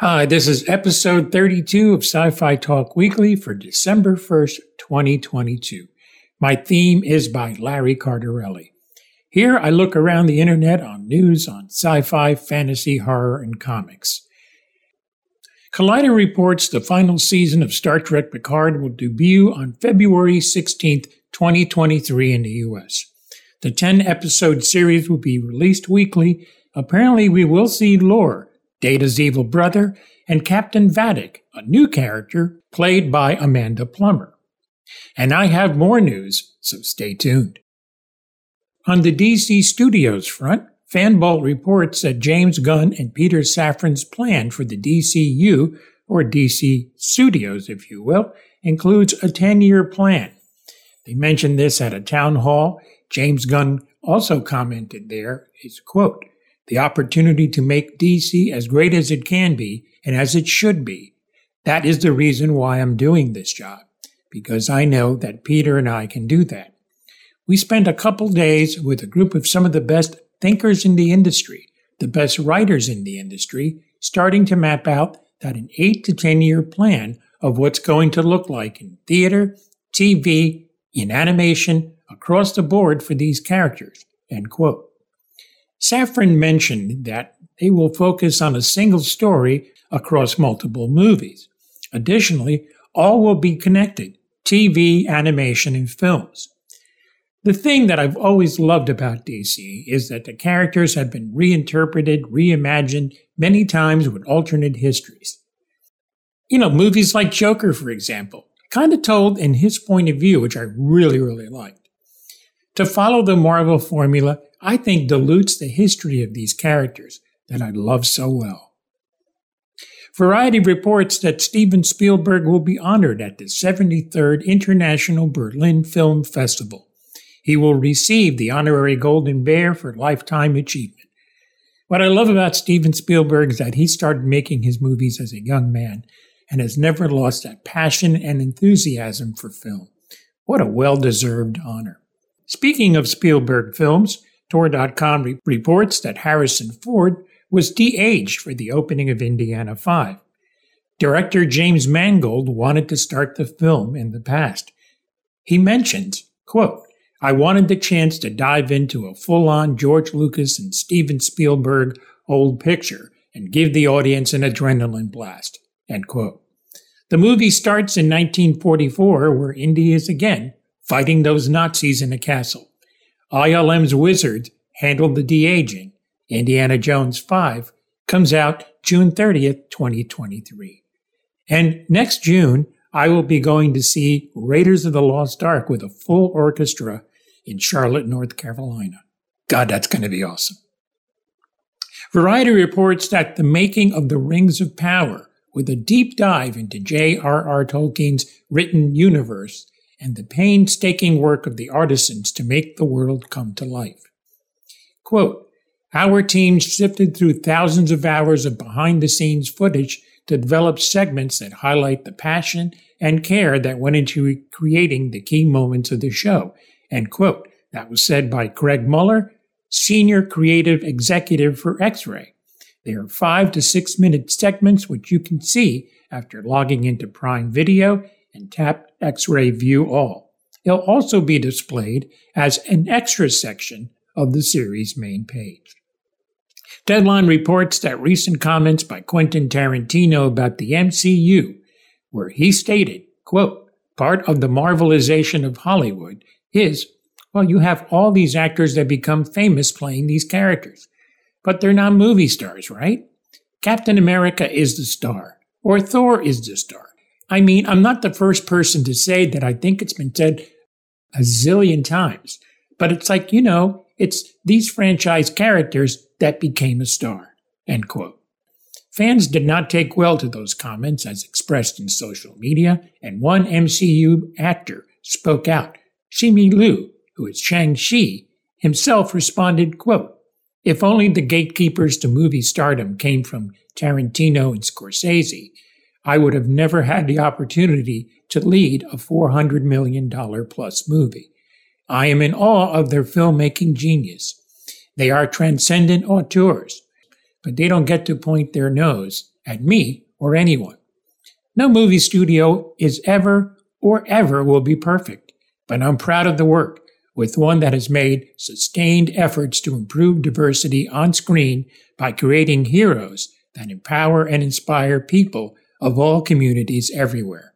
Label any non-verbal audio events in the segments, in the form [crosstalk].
Hi, this is episode 32 of Sci Fi Talk Weekly for December 1st, 2022. My theme is by Larry Cardarelli. Here I look around the internet on news on sci fi, fantasy, horror, and comics. Collider reports the final season of Star Trek Picard will debut on February 16th, 2023 in the US. The 10 episode series will be released weekly. Apparently, we will see Lore Data's evil brother, and Captain Vadic, a new character played by Amanda Plummer. And I have more news, so stay tuned. On the DC Studios front, Fanbolt reports that James Gunn and Peter Safran's plan for the DCU, or DC Studios, if you will, includes a 10 year plan. They mentioned this at a town hall. James Gunn also commented there. there, is quote, the opportunity to make DC as great as it can be and as it should be. That is the reason why I'm doing this job, because I know that Peter and I can do that. We spent a couple days with a group of some of the best thinkers in the industry, the best writers in the industry, starting to map out that an 8 to 10 year plan of what's going to look like in theater, TV, in animation, across the board for these characters. End quote. Safran mentioned that they will focus on a single story across multiple movies. Additionally, all will be connected TV, animation, and films. The thing that I've always loved about DC is that the characters have been reinterpreted, reimagined many times with alternate histories. You know, movies like Joker, for example, kind of told in his point of view, which I really, really liked. To follow the Marvel formula I think dilutes the history of these characters that I love so well. Variety reports that Steven Spielberg will be honored at the 73rd International Berlin Film Festival. He will receive the honorary Golden Bear for lifetime achievement. What I love about Steven Spielberg is that he started making his movies as a young man and has never lost that passion and enthusiasm for film. What a well deserved honor. Speaking of Spielberg films, Tor.com re- reports that Harrison Ford was de aged for the opening of Indiana 5. Director James Mangold wanted to start the film in the past. He mentions, quote, I wanted the chance to dive into a full on George Lucas and Steven Spielberg old picture and give the audience an adrenaline blast. End quote. The movie starts in 1944, where Indy is again fighting those Nazis in a castle. ILM's Wizards handled the de-aging. Indiana Jones 5 comes out June 30th, 2023. And next June, I will be going to see Raiders of the Lost Ark with a full orchestra in Charlotte, North Carolina. God, that's going to be awesome. Variety reports that the making of The Rings of Power, with a deep dive into J.R.R. Tolkien's written universe, and the painstaking work of the artisans to make the world come to life. Quote, our team sifted through thousands of hours of behind the scenes footage to develop segments that highlight the passion and care that went into creating the key moments of the show. End quote. That was said by Craig Muller, Senior Creative Executive for X Ray. They are five to six minute segments which you can see after logging into Prime Video and tap X-ray View All. It'll also be displayed as an extra section of the series main page. Deadline reports that recent comments by Quentin Tarantino about the MCU, where he stated, quote, part of the marvelization of Hollywood is, well, you have all these actors that become famous playing these characters. But they're not movie stars, right? Captain America is the star, or Thor is the star. I mean, I'm not the first person to say that. I think it's been said a zillion times. But it's like, you know, it's these franchise characters that became a star. End quote. Fans did not take well to those comments as expressed in social media, and one MCU actor spoke out. Simu Liu, who is Shang-Chi, himself responded, quote, If only the gatekeepers to movie stardom came from Tarantino and Scorsese, I would have never had the opportunity to lead a $400 million plus movie. I am in awe of their filmmaking genius. They are transcendent auteurs, but they don't get to point their nose at me or anyone. No movie studio is ever or ever will be perfect, but I'm proud of the work with one that has made sustained efforts to improve diversity on screen by creating heroes that empower and inspire people of all communities everywhere.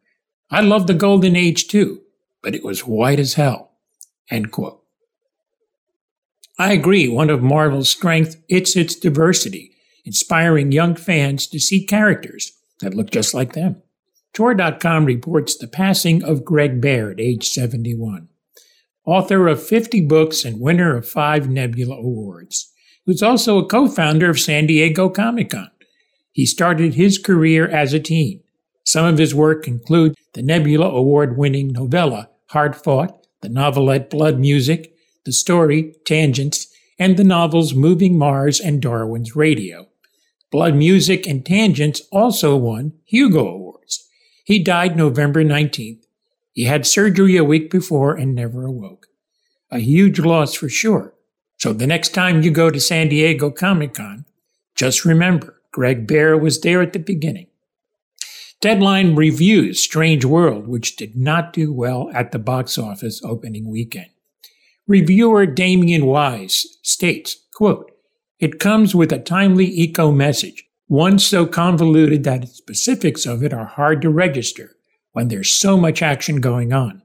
I love the golden age too, but it was white as hell. End quote. I agree, one of Marvel's strengths it's its diversity, inspiring young fans to see characters that look just like them. Tor.com reports the passing of Greg Bear at age 71. Author of 50 books and winner of five Nebula Awards. He was also a co-founder of San Diego Comic Con. He started his career as a teen. Some of his work include the Nebula Award winning novella Hard Fought, the novelette Blood Music, the story, Tangents, and the novels Moving Mars and Darwin's Radio. Blood Music and Tangents also won Hugo Awards. He died November 19th. He had surgery a week before and never awoke. A huge loss for sure. So the next time you go to San Diego Comic Con, just remember Greg Bear was there at the beginning. Deadline reviews Strange World, which did not do well at the box office opening weekend. Reviewer Damian Wise states, quote, It comes with a timely eco message, one so convoluted that the specifics of it are hard to register when there's so much action going on.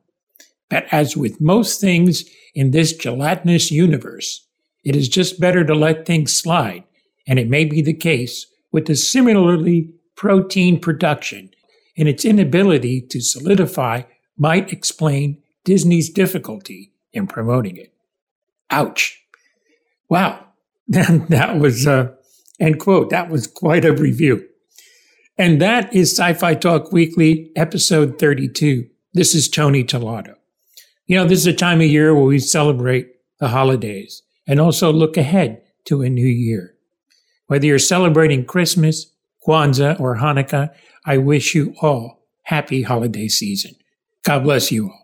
But as with most things in this gelatinous universe, it is just better to let things slide, and it may be the case with the similarly protein production and its inability to solidify might explain Disney's difficulty in promoting it. Ouch. Wow. [laughs] that was, uh, end quote, that was quite a review. And that is Sci Fi Talk Weekly, episode 32. This is Tony Tellado. You know, this is a time of year where we celebrate the holidays and also look ahead to a new year. Whether you're celebrating Christmas, Kwanzaa, or Hanukkah, I wish you all happy holiday season. God bless you all.